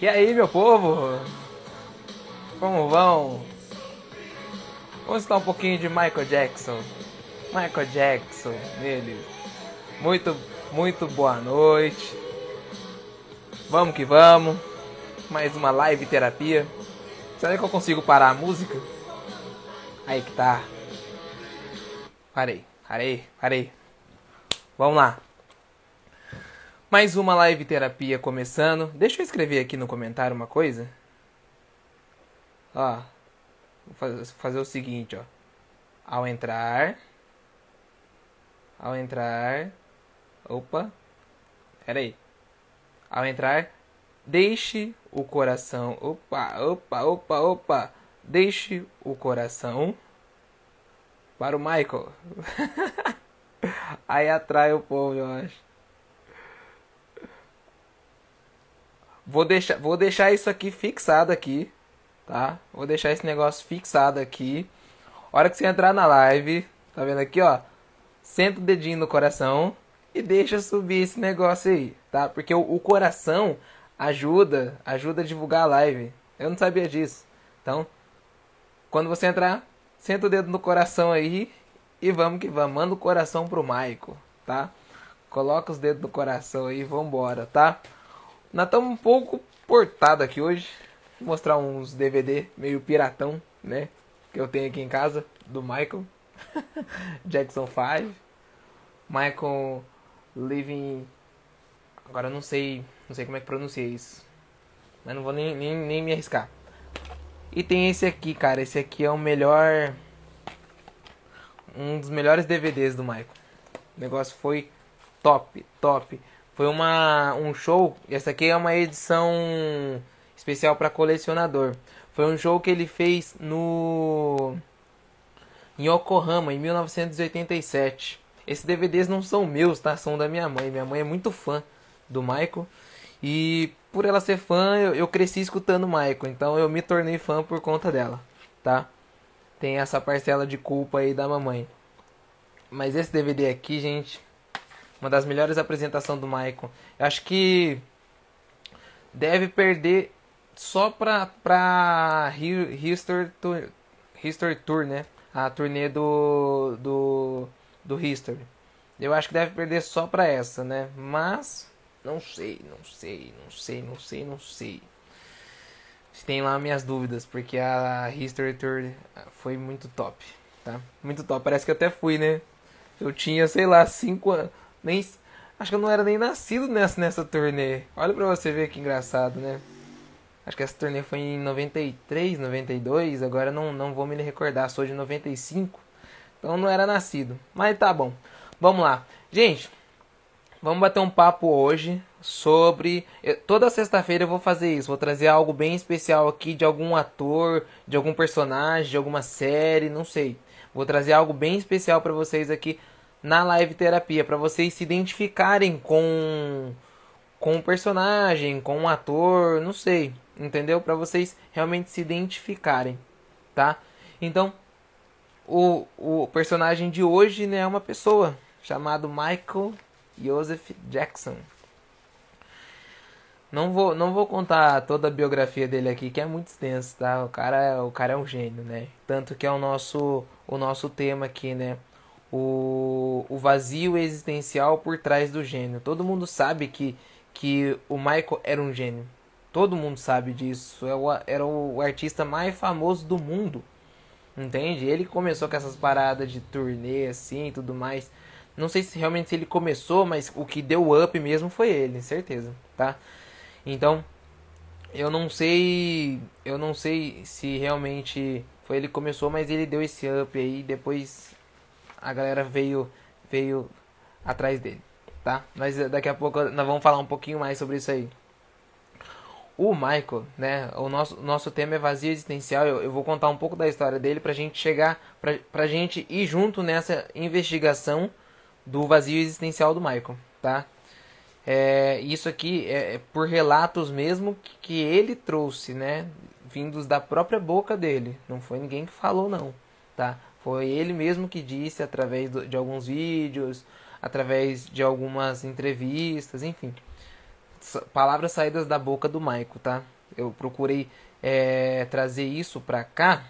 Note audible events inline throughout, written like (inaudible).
E aí, meu povo? Como vão? Vamos estar um pouquinho de Michael Jackson. Michael Jackson nele. Muito, muito boa noite. Vamos que vamos. Mais uma live terapia. Será que eu consigo parar a música? Aí que tá. Parei, parei, parei. Vamos lá. Mais uma live terapia começando. Deixa eu escrever aqui no comentário uma coisa. Ó, vou fazer o seguinte, ó. Ao entrar, ao entrar, opa, pera aí. Ao entrar, deixe o coração, opa, opa, opa, opa, deixe o coração para o Michael. (laughs) aí atrai o povo, eu acho. Vou deixar, vou deixar isso aqui fixado aqui, tá? Vou deixar esse negócio fixado aqui. Hora que você entrar na live, tá vendo aqui, ó? Senta o dedinho no coração e deixa subir esse negócio aí, tá? Porque o, o coração ajuda, ajuda a divulgar a live. Eu não sabia disso. Então, quando você entrar, senta o dedo no coração aí e vamos que vamos. Manda o coração pro Maico, tá? Coloca os dedos no coração aí e vambora, tá? Nós estamos um pouco portado aqui hoje. Vou mostrar uns DVD meio piratão, né? Que eu tenho aqui em casa, do Michael. (laughs) Jackson 5. Michael Living. Agora eu não sei. Não sei como é que pronuncia isso. Mas não vou nem, nem, nem me arriscar. E tem esse aqui, cara. Esse aqui é o melhor. Um dos melhores DVDs do Michael. O negócio foi top, top. Foi uma, um show, essa aqui é uma edição especial para colecionador. Foi um show que ele fez no em Yokohama em 1987. Esses DVDs não são meus, tá? São da minha mãe. Minha mãe é muito fã do Michael e por ela ser fã, eu, eu cresci escutando Michael, então eu me tornei fã por conta dela, tá? Tem essa parcela de culpa aí da mamãe. Mas esse DVD aqui, gente, uma das melhores apresentações do Michael. Eu acho que deve perder só pra, pra History Tour, History Tour, né? A turnê do, do, do History. Eu acho que deve perder só pra essa, né? Mas, não sei, não sei, não sei, não sei, não sei. Tem lá minhas dúvidas, porque a History Tour foi muito top, tá? Muito top. Parece que até fui, né? Eu tinha, sei lá, 5 anos. Nem, acho que eu não era nem nascido nessa, nessa turnê. Olha pra você ver que engraçado, né? Acho que essa turnê foi em 93, 92. Agora não, não vou me recordar. Sou de 95. Então não era nascido. Mas tá bom. Vamos lá. Gente, vamos bater um papo hoje sobre. Toda sexta-feira eu vou fazer isso. Vou trazer algo bem especial aqui de algum ator, de algum personagem, de alguma série, não sei. Vou trazer algo bem especial para vocês aqui na live terapia para vocês se identificarem com com um personagem, com um ator, não sei, entendeu? Para vocês realmente se identificarem, tá? Então, o, o personagem de hoje né, é uma pessoa chamado Michael Joseph Jackson. Não vou, não vou contar toda a biografia dele aqui, que é muito extenso, tá? O cara, o cara é um gênio, né? Tanto que é o nosso, o nosso tema aqui, né? O, o vazio existencial por trás do gênio. Todo mundo sabe que, que o Michael era um gênio. Todo mundo sabe disso. É era o artista mais famoso do mundo. Entende? Ele começou com essas paradas de turnê assim e tudo mais. Não sei se realmente ele começou, mas o que deu up mesmo foi ele, certeza, tá? Então, eu não sei, eu não sei se realmente foi ele que começou, mas ele deu esse up aí, depois a galera veio veio atrás dele, tá? Mas daqui a pouco nós vamos falar um pouquinho mais sobre isso aí. O Michael, né? O nosso, nosso tema é vazio existencial. Eu, eu vou contar um pouco da história dele pra gente chegar, pra, pra gente ir junto nessa investigação do vazio existencial do Michael, tá? É, isso aqui é, é por relatos mesmo que, que ele trouxe, né? Vindos da própria boca dele. Não foi ninguém que falou, não, tá? Foi ele mesmo que disse através de alguns vídeos, através de algumas entrevistas, enfim. palavras saídas da boca do Maico, tá? Eu procurei é, trazer isso pra cá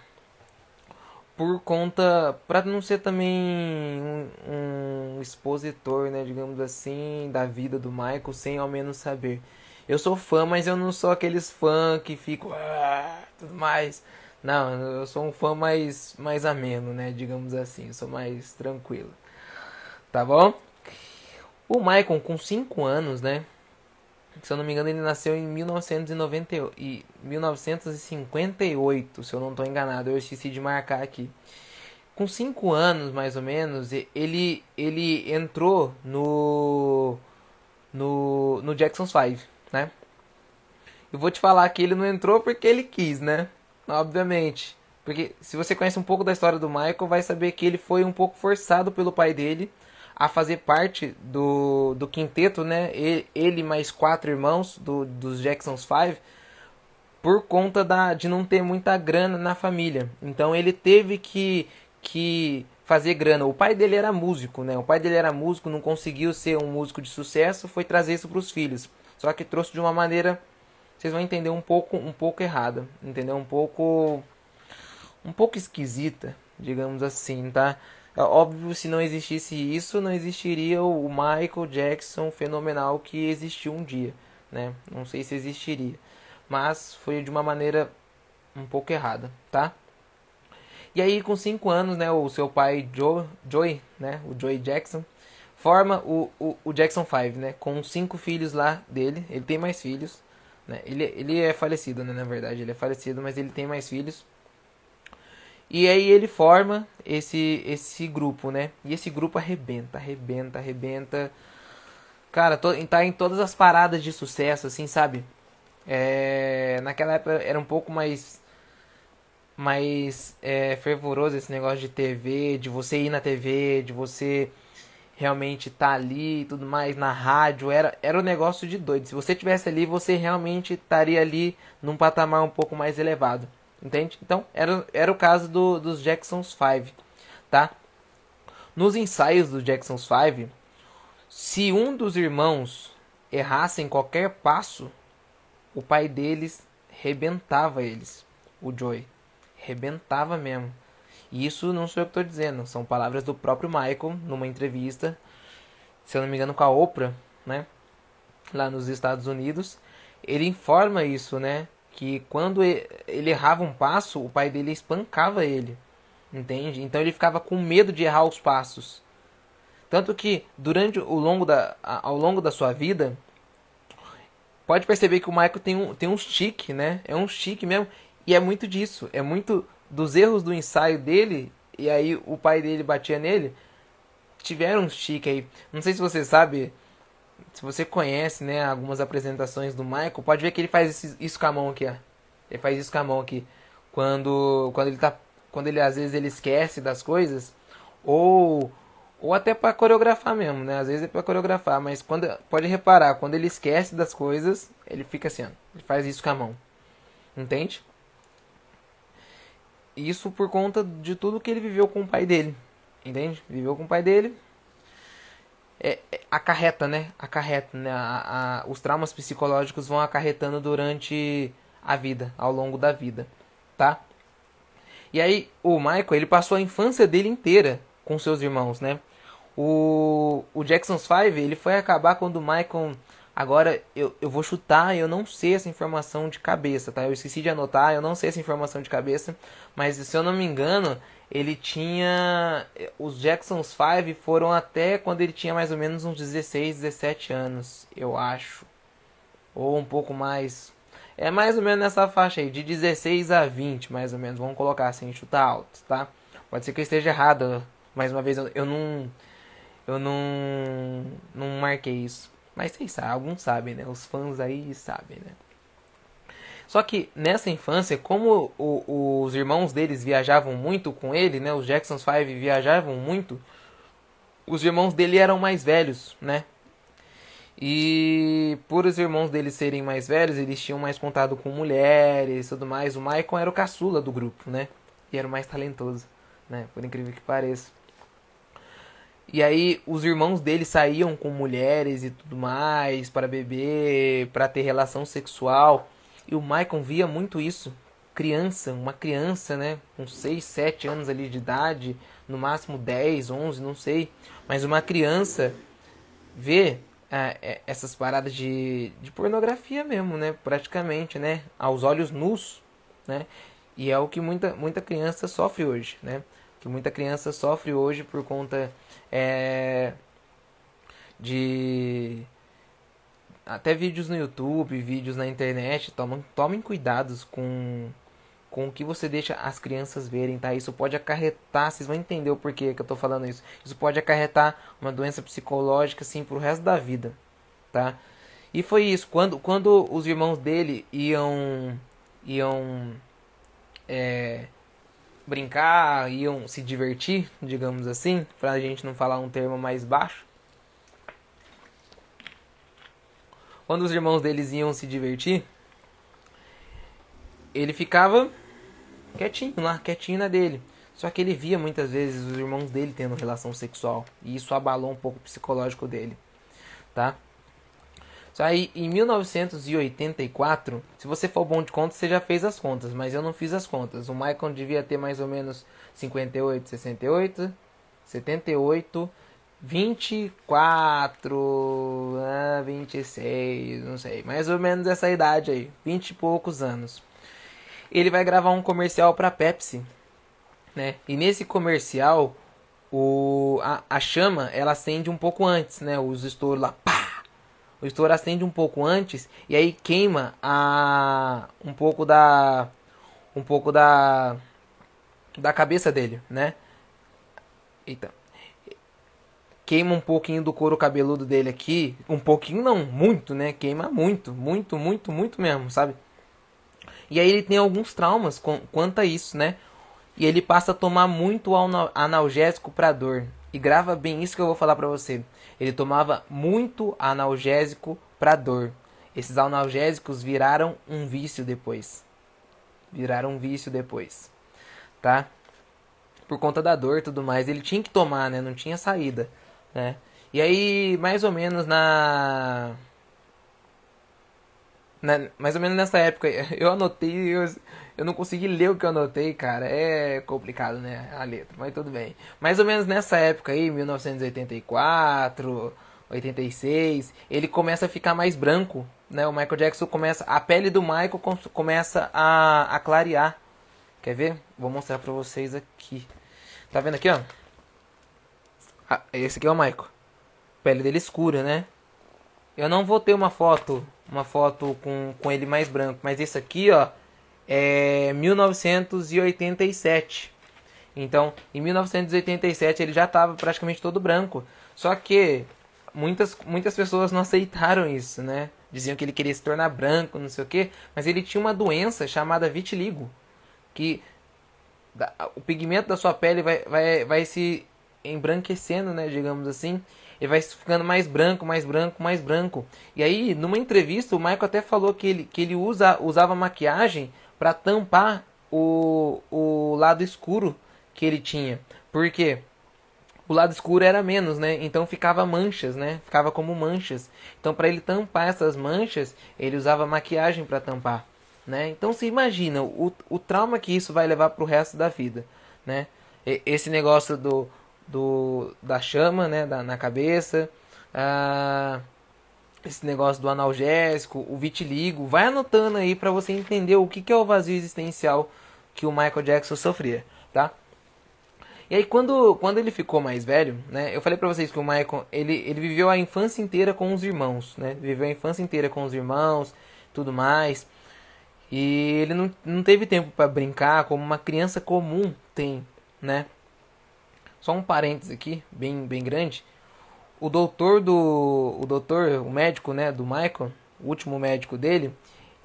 por conta para não ser também um, um, expositor, né, digamos assim, da vida do Michael sem ao menos saber. Eu sou fã, mas eu não sou aqueles fã que ficam ah, tudo mais. Não, eu sou um fã mais mais ameno, né, digamos assim, eu sou mais tranquilo. Tá bom? O Michael com 5 anos, né? Se eu não me engano, ele nasceu em 1990 e 1958, se eu não estou enganado. Eu esqueci de marcar aqui. Com 5 anos, mais ou menos, ele, ele entrou no, no, no Jackson's 5, né? Eu vou te falar que ele não entrou porque ele quis, né? Obviamente. Porque se você conhece um pouco da história do Michael, vai saber que ele foi um pouco forçado pelo pai dele a fazer parte do, do quinteto, né? Ele, ele mais quatro irmãos do, dos Jacksons Five, por conta da, de não ter muita grana na família. Então ele teve que, que fazer grana. O pai dele era músico, né? O pai dele era músico, não conseguiu ser um músico de sucesso, foi trazer isso para os filhos. Só que trouxe de uma maneira, vocês vão entender um pouco, um pouco errada, entendeu? Um pouco, um pouco esquisita, digamos assim, tá? É óbvio, se não existisse isso, não existiria o Michael Jackson fenomenal que existiu um dia, né? Não sei se existiria, mas foi de uma maneira um pouco errada, tá? E aí, com 5 anos, né, o seu pai Joe, né, o Joey Jackson, forma o, o, o Jackson 5, né, com cinco filhos lá dele. Ele tem mais filhos, né? Ele, ele é falecido, né, na verdade, ele é falecido, mas ele tem mais filhos. E aí ele forma esse esse grupo, né? E esse grupo arrebenta, arrebenta, arrebenta. Cara, to, tá em todas as paradas de sucesso, assim, sabe? É, naquela época era um pouco mais mais é, fervoroso esse negócio de TV, de você ir na TV, de você realmente tá ali e tudo mais, na rádio, era, era um negócio de doido. Se você tivesse ali, você realmente estaria ali num patamar um pouco mais elevado. Entende? Então, era, era o caso do, dos Jacksons 5, tá? Nos ensaios dos Jacksons 5, se um dos irmãos errasse em qualquer passo, o pai deles rebentava eles, o Joey. Rebentava mesmo. E isso não sou eu que estou dizendo, são palavras do próprio Michael numa entrevista, se eu não me engano, com a Oprah, né? Lá nos Estados Unidos. Ele informa isso, né? que quando ele errava um passo, o pai dele espancava ele. Entende? Então ele ficava com medo de errar os passos. Tanto que durante o longo da, ao longo da sua vida, pode perceber que o Michael tem um, tem um chique, né? É um chique mesmo. E é muito disso. É muito dos erros do ensaio dele. E aí o pai dele batia nele. Tiveram um chique aí. Não sei se você sabe se você conhece, né, algumas apresentações do Michael, pode ver que ele faz isso com a mão aqui, ó. Ele faz isso com a mão aqui. Quando, quando ele tá, quando ele às vezes ele esquece das coisas, ou ou até para coreografar mesmo, né? Às vezes é para coreografar, mas quando pode reparar, quando ele esquece das coisas, ele fica assim, ó. Ele faz isso com a mão. Entende? Isso por conta de tudo que ele viveu com o pai dele. Entende? Viveu com o pai dele, é, é, acarreta, né? Acarreta, né? A, a, os traumas psicológicos vão acarretando durante a vida, ao longo da vida, tá? E aí o Michael, ele passou a infância dele inteira com seus irmãos, né? O, o Jackson's Five, ele foi acabar quando o Michael... Agora, eu, eu vou chutar, eu não sei essa informação de cabeça, tá? Eu esqueci de anotar, eu não sei essa informação de cabeça, mas se eu não me engano, ele tinha. Os Jacksons 5 foram até quando ele tinha mais ou menos uns 16, 17 anos, eu acho. Ou um pouco mais. É mais ou menos nessa faixa aí, de 16 a 20, mais ou menos. Vamos colocar assim, chutar alto, tá? Pode ser que eu esteja errado. Mais uma vez, eu, eu não. Eu não. Não marquei isso. Mas vocês sabem, alguns sabem, né? Os fãs aí sabem, né? Só que nessa infância, como o, os irmãos deles viajavam muito com ele, né? Os Jacksons Five viajavam muito. Os irmãos dele eram mais velhos, né? E por os irmãos deles serem mais velhos, eles tinham mais contato com mulheres e tudo mais. O Michael era o caçula do grupo, né? E era o mais talentoso, né? Por incrível que pareça. E aí os irmãos dele saíam com mulheres e tudo mais para beber, para ter relação sexual. E o Michael via muito isso. Criança, uma criança, né, com 6, 7 anos ali de idade, no máximo 10, 11, não sei, mas uma criança vê ah, essas paradas de, de pornografia mesmo, né, praticamente, né, aos olhos nus, né? E é o que muita, muita criança sofre hoje, né? Que muita criança sofre hoje por conta é, de até vídeos no YouTube, vídeos na internet, tomem, tomem cuidados com, com o que você deixa as crianças verem, tá? Isso pode acarretar, vocês vão entender o porquê que eu tô falando isso. Isso pode acarretar uma doença psicológica, assim, pro resto da vida, tá? E foi isso, quando, quando os irmãos dele iam, iam é, brincar, iam se divertir, digamos assim, pra gente não falar um termo mais baixo. Quando os irmãos deles iam se divertir, ele ficava quietinho lá, quietinho na dele. Só que ele via muitas vezes os irmãos dele tendo relação sexual. E isso abalou um pouco o psicológico dele. Tá? Aí em 1984, se você for bom de contas, você já fez as contas, mas eu não fiz as contas. O Michael devia ter mais ou menos 58, 68, 78, 24, ah, 26, não sei, mais ou menos essa idade aí, 20 e poucos anos. Ele vai gravar um comercial para Pepsi, né? E nesse comercial, o a, a chama ela acende um pouco antes, né? Os estouros lá, pá, o estouro acende um pouco antes e aí queima a um pouco da um pouco da da cabeça dele, né? Eita. Queima um pouquinho do couro cabeludo dele aqui, um pouquinho não, muito, né? Queima muito, muito, muito, muito mesmo, sabe? E aí ele tem alguns traumas com, quanto a isso, né? E ele passa a tomar muito analgésico para dor. E grava bem isso que eu vou falar para você. Ele tomava muito analgésico para dor. Esses analgésicos viraram um vício depois. Viraram um vício depois. Tá? Por conta da dor e tudo mais. Ele tinha que tomar, né? Não tinha saída. Né? E aí, mais ou menos na na, mais ou menos nessa época, (laughs) eu anotei, eu, eu não consegui ler o que eu anotei, cara. É complicado, né? A letra, mas tudo bem. Mais ou menos nessa época aí, 1984, 86, ele começa a ficar mais branco, né? O Michael Jackson começa, a pele do Michael começa a, a clarear. Quer ver? Vou mostrar pra vocês aqui. Tá vendo aqui, ó? Ah, esse aqui é o Michael. Pele dele escura, né? Eu não vou ter uma foto uma foto com, com ele mais branco. Mas esse aqui, ó, é 1987. Então, em 1987 ele já estava praticamente todo branco. Só que muitas, muitas pessoas não aceitaram isso, né? Diziam que ele queria se tornar branco, não sei o que. Mas ele tinha uma doença chamada vitiligo. Que o pigmento da sua pele vai, vai, vai se embranquecendo, né? Digamos assim ele vai ficando mais branco, mais branco, mais branco. E aí, numa entrevista, o Michael até falou que ele, que ele usa, usava maquiagem para tampar o, o lado escuro que ele tinha. Por quê? O lado escuro era menos, né? Então ficava manchas, né? Ficava como manchas. Então para ele tampar essas manchas, ele usava maquiagem para tampar, né? Então se imagina o, o trauma que isso vai levar para o resto da vida, né? Esse negócio do do, da chama né, da, na cabeça, ah, esse negócio do analgésico, o vitiligo. Vai anotando aí para você entender o que, que é o vazio existencial que o Michael Jackson sofria, tá? E aí quando, quando ele ficou mais velho, né? Eu falei para vocês que o Michael, ele, ele viveu a infância inteira com os irmãos, né? Viveu a infância inteira com os irmãos, tudo mais. E ele não, não teve tempo para brincar como uma criança comum tem, né? Só um parênteses aqui, bem, bem grande. O doutor do. O doutor, o médico, né, do Michael, o último médico dele,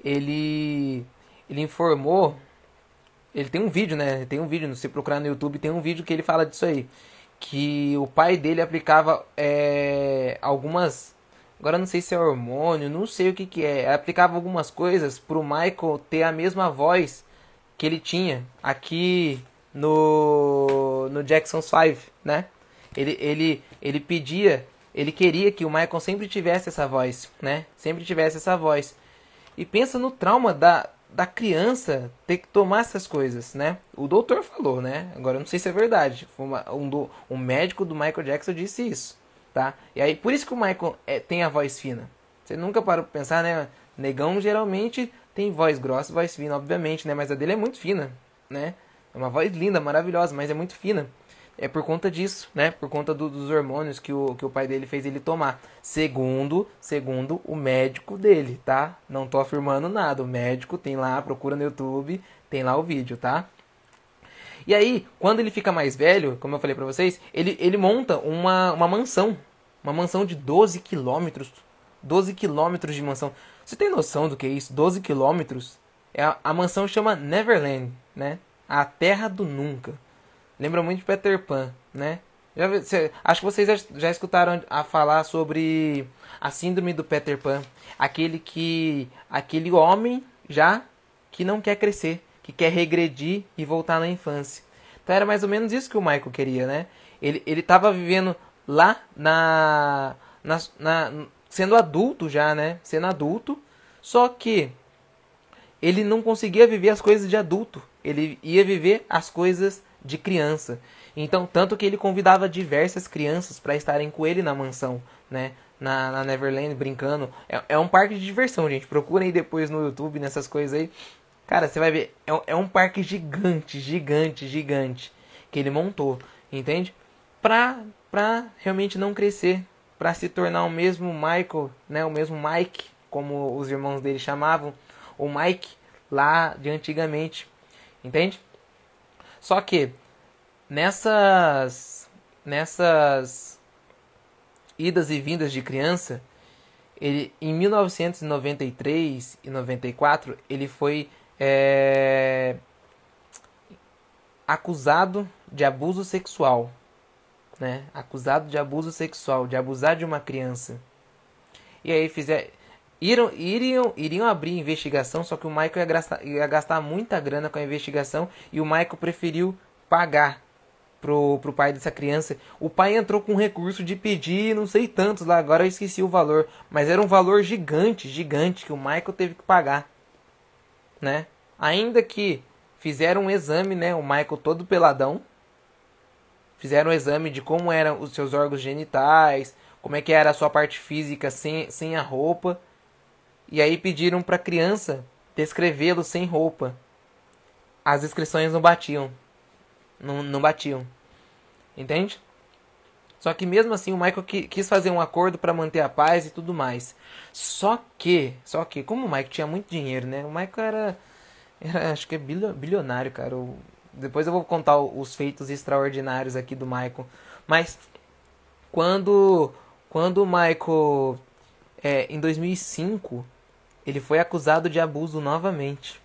ele. Ele informou. Ele tem um vídeo, né? Tem um vídeo, se procurar no YouTube, tem um vídeo que ele fala disso aí. Que o pai dele aplicava é, algumas. Agora não sei se é hormônio, não sei o que, que é. Aplicava algumas coisas pro Michael ter a mesma voz que ele tinha aqui no, no Jackson 5, né? Ele, ele, ele pedia, ele queria que o Michael sempre tivesse essa voz, né? Sempre tivesse essa voz. E pensa no trauma da, da criança ter que tomar essas coisas, né? O doutor falou, né? Agora eu não sei se é verdade. Uma, um, do, um médico do Michael Jackson disse isso, tá? E aí por isso que o Michael é, tem a voz fina. Você nunca parou pra pensar, né? Negão geralmente tem voz grossa, voz fina, obviamente, né? Mas a dele é muito fina, né? É uma voz linda, maravilhosa, mas é muito fina é por conta disso, né? Por conta do, dos hormônios que o, que o pai dele fez ele tomar. Segundo, segundo o médico dele, tá? Não tô afirmando nada. O médico tem lá, procura no YouTube, tem lá o vídeo, tá? E aí, quando ele fica mais velho, como eu falei pra vocês, ele, ele monta uma, uma mansão. Uma mansão de 12 quilômetros. 12 quilômetros de mansão. Você tem noção do que é isso? 12 quilômetros? É a, a mansão chama Neverland, né? A Terra do Nunca. Lembra muito de Peter Pan, né? Já, cê, acho que vocês já, já escutaram a falar sobre a síndrome do Peter Pan, aquele que aquele homem já que não quer crescer, que quer regredir e voltar na infância. Então era mais ou menos isso que o Michael queria, né? Ele ele estava vivendo lá na, na, na sendo adulto já, né? Sendo adulto, só que ele não conseguia viver as coisas de adulto. Ele ia viver as coisas de criança. Então, tanto que ele convidava diversas crianças para estarem com ele na mansão, né? Na, na Neverland, brincando. É, é, um parque de diversão, gente. Procurem depois no YouTube, nessas coisas aí. Cara, você vai ver. É, é um parque gigante, gigante, gigante. Que ele montou, entende? Pra, pra realmente não crescer. Pra se tornar o mesmo Michael, né? O mesmo Mike, como os irmãos dele chamavam. O Mike lá de antigamente. Entende? Só que nessas nessas idas e vindas de criança, ele em 1993 e 94 ele foi é, acusado de abuso sexual, né? Acusado de abuso sexual, de abusar de uma criança. E aí fizer Iriam, iriam, iriam abrir investigação, só que o Michael ia gastar, ia gastar muita grana com a investigação e o Michael preferiu pagar pro, pro pai dessa criança. O pai entrou com recurso de pedir não sei tantos lá, agora eu esqueci o valor, mas era um valor gigante, gigante que o Michael teve que pagar, né? Ainda que fizeram um exame, né, o Michael todo peladão, fizeram um exame de como eram os seus órgãos genitais, como é que era a sua parte física sem, sem a roupa. E aí pediram para a criança descrevê-lo sem roupa. As inscrições não batiam. Não, não batiam. Entende? Só que mesmo assim o Michael quis fazer um acordo para manter a paz e tudo mais. Só que, só que, como o Michael tinha muito dinheiro, né? O Michael era, era acho que é bilionário, cara. Depois eu vou contar os feitos extraordinários aqui do Michael. Mas quando, quando o Michael, é, em 2005, ele foi acusado de abuso novamente.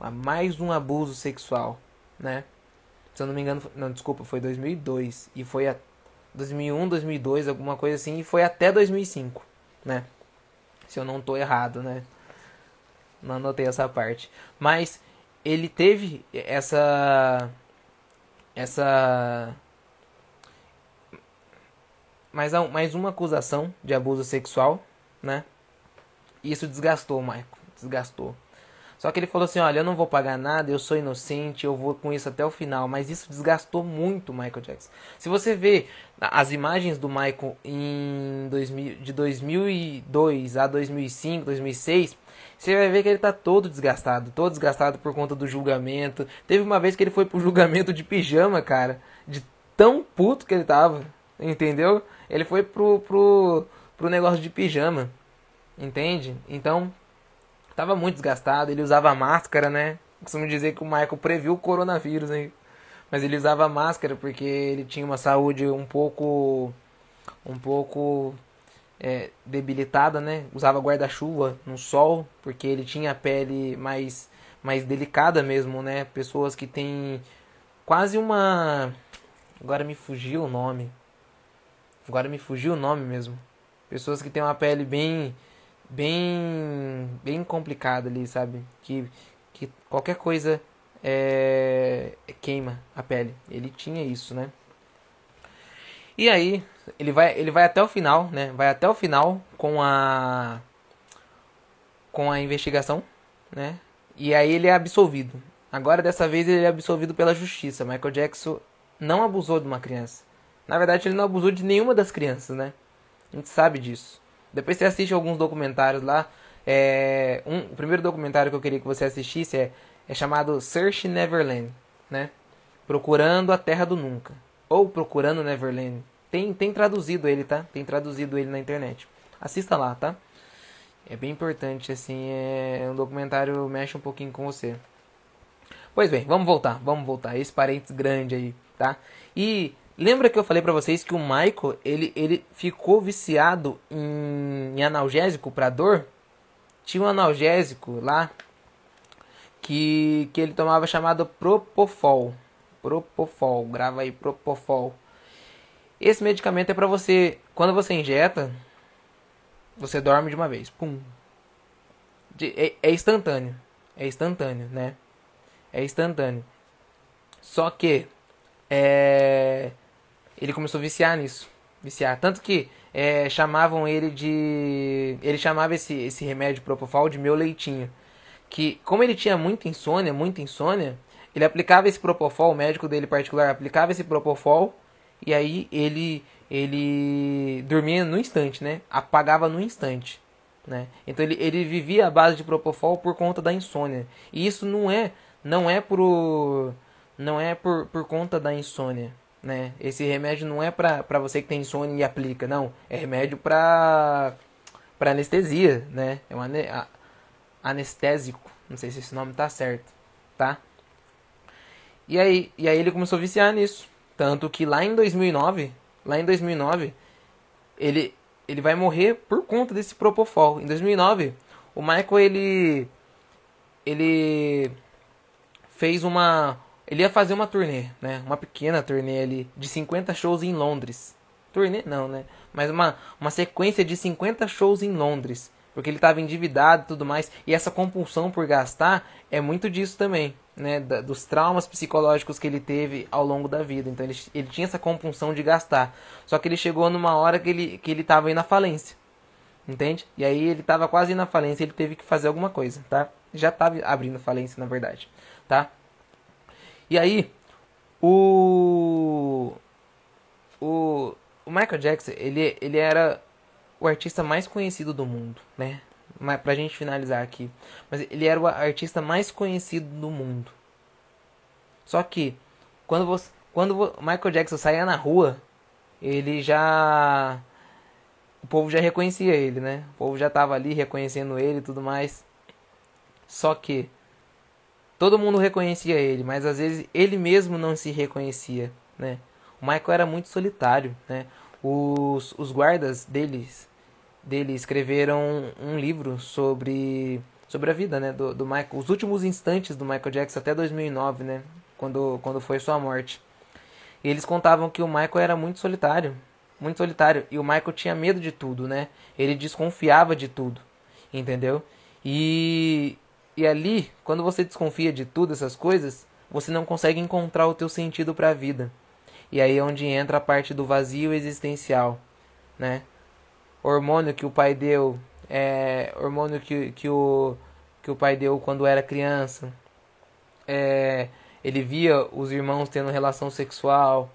Mais um abuso sexual, né? Se eu não me engano, não, desculpa, foi 2002 e foi a 2001, 2002, alguma coisa assim, e foi até 2005, né? Se eu não tô errado, né? Não anotei essa parte. Mas ele teve essa essa mais, mais uma acusação de abuso sexual, né? Isso desgastou o Michael. Desgastou. Só que ele falou assim: olha, eu não vou pagar nada, eu sou inocente, eu vou com isso até o final. Mas isso desgastou muito o Michael Jackson. Se você vê as imagens do Michael em 2000, de 2002 a 2005, 2006, você vai ver que ele tá todo desgastado. Todo desgastado por conta do julgamento. Teve uma vez que ele foi pro julgamento de pijama, cara. De tão puto que ele tava. Entendeu? Ele foi pro, pro, pro negócio de pijama. Entende? Então, tava muito desgastado. Ele usava máscara, né? Costumo dizer que o Michael previu o coronavírus, hein? Mas ele usava máscara porque ele tinha uma saúde um pouco. um pouco. É, debilitada, né? Usava guarda-chuva no sol porque ele tinha a pele mais, mais delicada mesmo, né? Pessoas que têm quase uma. Agora me fugiu o nome. Agora me fugiu o nome mesmo. Pessoas que têm uma pele bem bem bem complicado ali, sabe? Que, que qualquer coisa é, queima a pele. Ele tinha isso, né? E aí, ele vai, ele vai até o final, né? Vai até o final com a com a investigação, né? E aí ele é absolvido. Agora dessa vez ele é absolvido pela justiça. Michael Jackson não abusou de uma criança. Na verdade, ele não abusou de nenhuma das crianças, né? A gente sabe disso. Depois você assiste alguns documentários lá. É, um, o primeiro documentário que eu queria que você assistisse é, é chamado Search Neverland, né? Procurando a Terra do Nunca. Ou Procurando Neverland. Tem, tem traduzido ele, tá? Tem traduzido ele na internet. Assista lá, tá? É bem importante, assim, é um documentário mexe um pouquinho com você. Pois bem, vamos voltar, vamos voltar. Esse parênteses grande aí, tá? E lembra que eu falei para vocês que o Michael, ele, ele ficou viciado em, em analgésico para dor? Tinha um analgésico lá que, que ele tomava chamado Propofol. Propofol, grava aí Propofol. Esse medicamento é para você, quando você injeta, você dorme de uma vez. Pum. De, é, é instantâneo. É instantâneo, né? É instantâneo. Só que é, ele começou a viciar nisso. Viciar. Tanto que é, chamavam ele de. Ele chamava esse, esse remédio Propofol de meu leitinho. Que, como ele tinha muita insônia, muita insônia, ele aplicava esse Propofol, o médico dele particular aplicava esse Propofol, e aí ele ele dormia no instante, né? Apagava no instante, né? Então ele, ele vivia à base de propofol por conta da insônia. E isso não é não é por não é por, por conta da insônia, né? Esse remédio não é para você que tem insônia e aplica, não. É remédio para para anestesia, né? É um anestésico. Não sei se esse nome tá certo, tá? E aí, e aí ele começou a viciar nisso. Tanto que lá em 2009, lá em 2009, ele, ele vai morrer por conta desse Propofol. Em 2009, o Michael, ele, ele fez uma... Ele ia fazer uma turnê, né? Uma pequena turnê ali, de 50 shows em Londres. Turnê não, né? Mas uma, uma sequência de 50 shows em Londres. Porque ele estava endividado e tudo mais. E essa compulsão por gastar é muito disso também né, da, dos traumas psicológicos que ele teve ao longo da vida. Então ele, ele tinha essa compulsão de gastar. Só que ele chegou numa hora que ele que ele estava indo à falência. Entende? E aí ele estava quase indo à falência, ele teve que fazer alguma coisa, tá? Já estava abrindo falência, na verdade, tá? E aí o o, o Michael Jackson, ele ele era o artista mais conhecido do mundo, né? pra gente finalizar aqui. Mas ele era o artista mais conhecido do mundo. Só que quando você, quando Michael Jackson saía na rua, ele já o povo já reconhecia ele, né? O povo já tava ali reconhecendo ele e tudo mais. Só que todo mundo reconhecia ele, mas às vezes ele mesmo não se reconhecia, né? O Michael era muito solitário, né? Os, os guardas deles dele escreveram um livro sobre sobre a vida, né, do, do Michael, os últimos instantes do Michael Jackson até 2009, né, quando quando foi sua morte. E eles contavam que o Michael era muito solitário, muito solitário, e o Michael tinha medo de tudo, né? Ele desconfiava de tudo, entendeu? E e ali, quando você desconfia de tudo essas coisas, você não consegue encontrar o teu sentido para a vida. E aí é onde entra a parte do vazio existencial, né? hormônio que o pai deu, é, hormônio que, que, o, que o pai deu quando era criança. É, ele via os irmãos tendo relação sexual.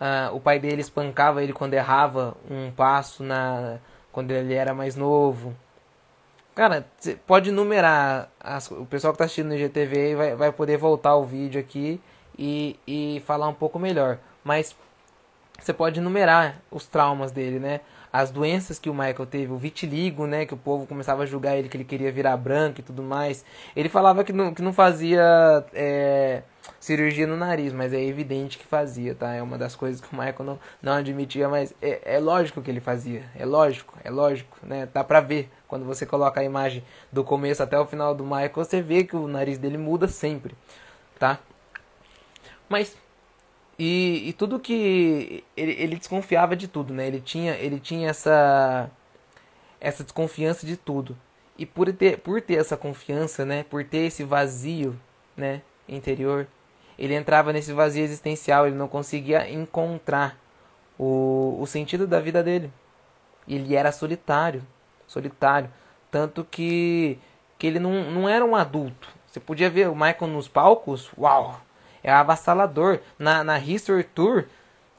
Ah, o pai dele espancava ele quando errava um passo na quando ele era mais novo. Cara, você pode numerar. As, o pessoal que está assistindo no IGTV vai, vai poder voltar o vídeo aqui e, e falar um pouco melhor. Mas você pode numerar os traumas dele, né? As doenças que o Michael teve, o vitiligo, né, que o povo começava a julgar ele que ele queria virar branco e tudo mais. Ele falava que não, que não fazia é, cirurgia no nariz, mas é evidente que fazia, tá? É uma das coisas que o Michael não, não admitia, mas é, é lógico que ele fazia, é lógico, é lógico, né? Dá pra ver quando você coloca a imagem do começo até o final do Michael, você vê que o nariz dele muda sempre, tá? Mas e, e tudo que. Ele, ele desconfiava de tudo, né? Ele tinha, ele tinha essa. Essa desconfiança de tudo. E por ter, por ter essa confiança, né? Por ter esse vazio, né? Interior. Ele entrava nesse vazio existencial. Ele não conseguia encontrar o, o sentido da vida dele. Ele era solitário, solitário, tanto que que ele não, não era um adulto. Você podia ver o Michael nos palcos, uau, é avassalador. Na, na History Tour,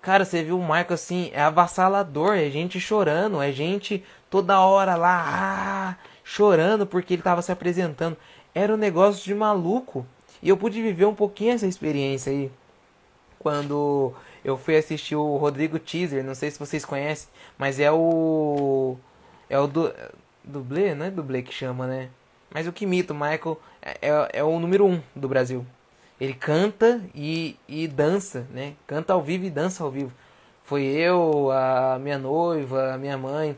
cara, você viu o Michael assim, é avassalador, é gente chorando, é gente toda hora lá, ah, chorando porque ele estava se apresentando. Era um negócio de maluco. E eu pude viver um pouquinho essa experiência aí. Quando eu fui assistir o Rodrigo Teaser, não sei se vocês conhecem, mas é o. É o do. Dublê? Não é dublê que chama, né? Mas o que imita o Michael é, é, é o número um do Brasil. Ele canta e, e dança, né? Canta ao vivo e dança ao vivo. Foi eu, a minha noiva, a minha mãe.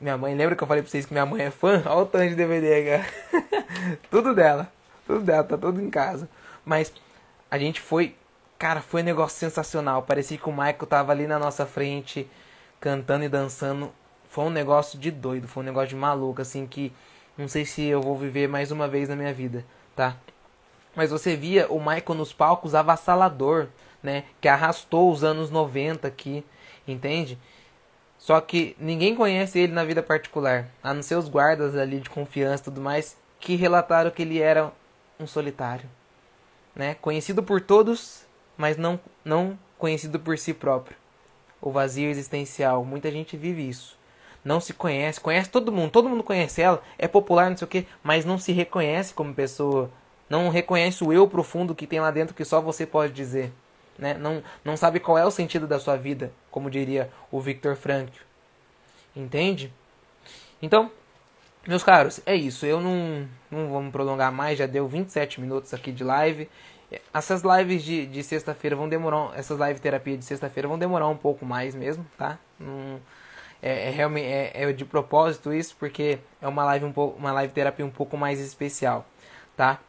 Minha mãe, lembra que eu falei pra vocês que minha mãe é fã? (laughs) Olha o tanto de DVD, cara. (laughs) tudo dela. Tudo dela, tá tudo em casa. Mas a gente foi. Cara, foi um negócio sensacional. Parecia que o Michael tava ali na nossa frente, cantando e dançando. Foi um negócio de doido, foi um negócio de maluco, assim, que não sei se eu vou viver mais uma vez na minha vida, tá? Mas você via o Michael nos palcos avassalador, né? Que arrastou os anos 90 aqui, entende? Só que ninguém conhece ele na vida particular, a não ser os guardas ali de confiança e tudo mais, que relataram que ele era um solitário. Né? Conhecido por todos, mas não, não conhecido por si próprio. O vazio existencial. Muita gente vive isso. Não se conhece, conhece todo mundo, todo mundo conhece ela, é popular, não sei o que, mas não se reconhece como pessoa. Não reconhece o eu profundo que tem lá dentro que só você pode dizer né? não, não sabe qual é o sentido da sua vida, como diria o Victor Frankl. Entende? Então, meus caros, é isso. Eu não, não vou me prolongar mais, já deu 27 minutos aqui de live. Essas lives de, de sexta-feira vão demorar. Essas live terapia de sexta-feira vão demorar um pouco mais mesmo, tá? Não, é, é, realmente é, é, de propósito isso, porque é uma live um pouco, uma live terapia um pouco mais especial, tá?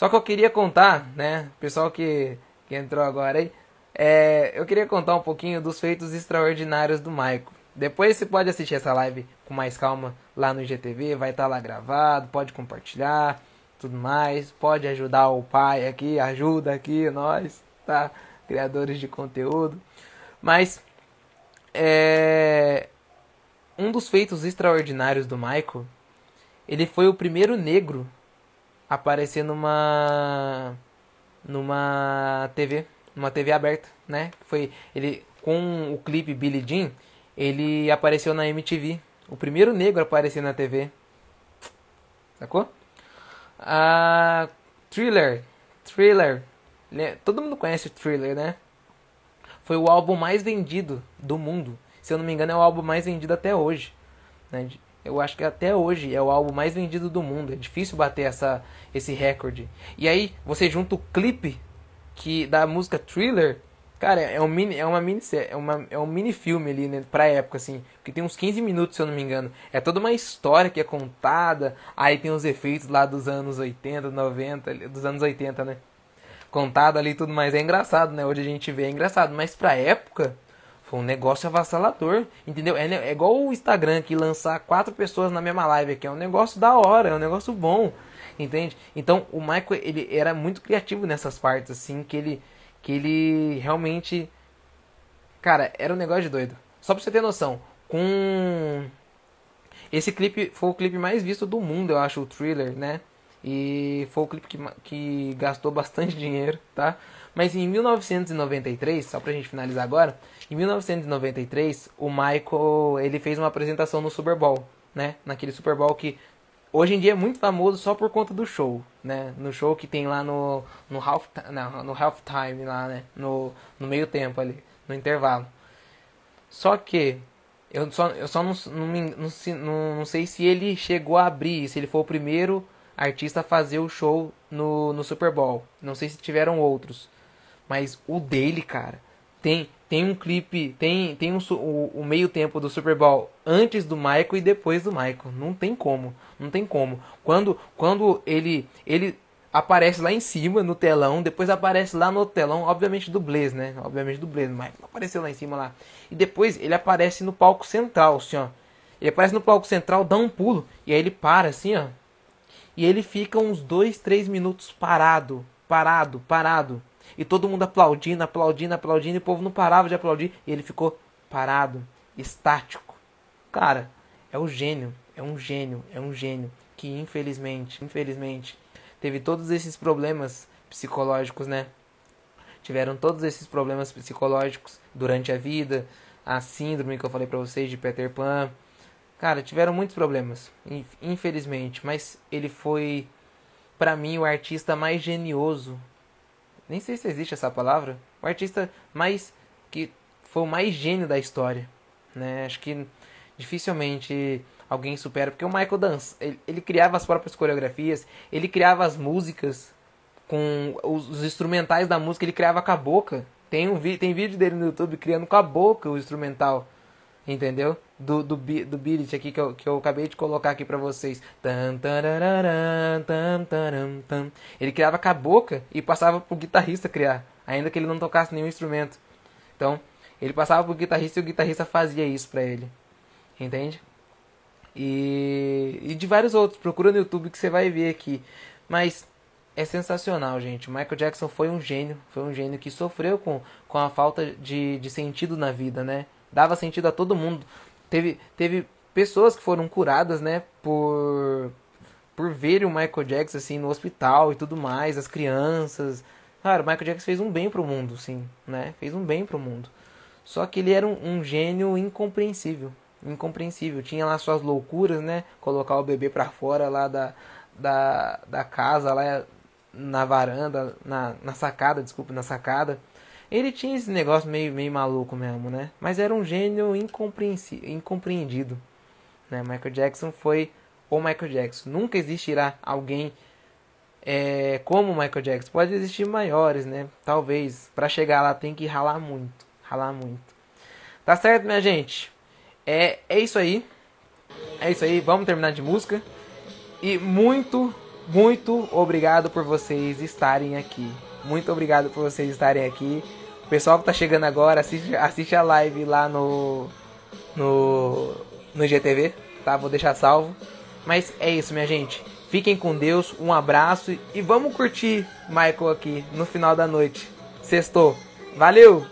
Só que eu queria contar, né, pessoal que que entrou agora aí, é, eu queria contar um pouquinho dos feitos extraordinários do Maico. Depois você pode assistir essa live com mais calma lá no IGTV, vai estar tá lá gravado, pode compartilhar, tudo mais, pode ajudar o pai aqui, ajuda aqui nós, tá? Criadores de conteúdo. Mas é, um dos feitos extraordinários do Michael, ele foi o primeiro negro aparecer numa numa TV, numa TV aberta, né? Foi ele com o clipe Billie Jean, ele apareceu na MTV, o primeiro negro a aparecer na TV. Sacou? A Thriller, Thriller, todo mundo conhece o Thriller, né? Foi o álbum mais vendido do mundo. Se eu não me engano, é o álbum mais vendido até hoje. Né? Eu acho que até hoje é o álbum mais vendido do mundo. É difícil bater essa, esse recorde. E aí você junta o clipe que da música Thriller, cara, é um mini, é uma mini, é uma, é um mini filme ali, né, pra época assim, que tem uns 15 minutos, se eu não me engano. É toda uma história que é contada, aí tem os efeitos lá dos anos 80, 90, dos anos 80, né? Contado ali e tudo mais. É engraçado, né? Hoje a gente vê é engraçado, mas pra época foi um negócio avassalador, entendeu? É, é igual o Instagram que lançar quatro pessoas na mesma live aqui. É um negócio da hora, é um negócio bom, entende? Então o Michael ele era muito criativo nessas partes, assim, que ele, que ele realmente. Cara, era um negócio de doido. Só pra você ter noção, com. Esse clipe foi o clipe mais visto do mundo, eu acho, o thriller, né? E foi o clipe que, que gastou bastante (laughs) dinheiro, tá? Mas em 1993, só pra gente finalizar agora, em 1993, o Michael, ele fez uma apresentação no Super Bowl, né? Naquele Super Bowl que hoje em dia é muito famoso só por conta do show, né? No show que tem lá no no half não, no half time lá, né? No, no meio tempo ali, no intervalo. Só que eu só, eu só não, não, não, não sei se ele chegou a abrir, se ele foi o primeiro artista a fazer o show no, no Super Bowl. Não sei se tiveram outros. Mas o dele, cara, tem tem um clipe, tem, tem um, o, o, meio tempo do Super Bowl antes do Michael e depois do Michael. Não tem como, não tem como. Quando, quando ele, ele aparece lá em cima no telão, depois aparece lá no telão, obviamente do Blaze, né? Obviamente do Blaze, mas apareceu lá em cima lá. E depois ele aparece no palco central, assim, ó. Ele aparece no palco central, dá um pulo e aí ele para assim, ó. E ele fica uns dois, três minutos parado, parado, parado e todo mundo aplaudindo, aplaudindo, aplaudindo, e o povo não parava de aplaudir, e ele ficou parado, estático. Cara, é o gênio, é um gênio, é um gênio que infelizmente, infelizmente, teve todos esses problemas psicológicos, né? Tiveram todos esses problemas psicológicos durante a vida, a síndrome que eu falei para vocês de Peter Pan. Cara, tiveram muitos problemas, infelizmente, mas ele foi para mim o artista mais genioso. Nem sei se existe essa palavra. O artista mais que foi o mais gênio da história, né? Acho que dificilmente alguém supera, porque o Michael dança, ele, ele criava as próprias coreografias, ele criava as músicas com os, os, instrumentais da música, ele criava com a boca. Tem um tem vídeo dele no YouTube criando com a boca o instrumental, entendeu? Do do do beat aqui que eu, que eu acabei de colocar aqui para vocês. Ele criava com a boca e passava pro guitarrista criar, ainda que ele não tocasse nenhum instrumento. Então, ele passava pro guitarrista e o guitarrista fazia isso para ele. Entende? E, e de vários outros. Procura no YouTube que você vai ver aqui. Mas é sensacional, gente. Michael Jackson foi um gênio. Foi um gênio que sofreu com, com a falta de, de sentido na vida, né? Dava sentido a todo mundo. Teve, teve pessoas que foram curadas, né? Por, por verem o Michael Jackson, assim, no hospital e tudo mais. As crianças. Cara, o Michael Jackson fez um bem pro mundo, sim, né? Fez um bem pro mundo. Só que ele era um, um gênio incompreensível incompreensível. Tinha lá suas loucuras, né? Colocar o bebê para fora lá da, da, da casa, lá na varanda, na, na sacada, desculpa, na sacada. Ele tinha esse negócio meio, meio maluco mesmo, né? Mas era um gênio incompreendido. Né? Michael Jackson foi o Michael Jackson. Nunca existirá alguém é, como Michael Jackson. Pode existir maiores, né? Talvez. Para chegar lá tem que ralar muito. Ralar muito. Tá certo, minha gente? É, é isso aí. É isso aí. Vamos terminar de música. E muito, muito obrigado por vocês estarem aqui. Muito obrigado por vocês estarem aqui. Pessoal que tá chegando agora, assiste, assiste a live lá no, no, no GTV, tá? Vou deixar salvo. Mas é isso, minha gente. Fiquem com Deus, um abraço e vamos curtir Michael aqui no final da noite. Sextou. Valeu!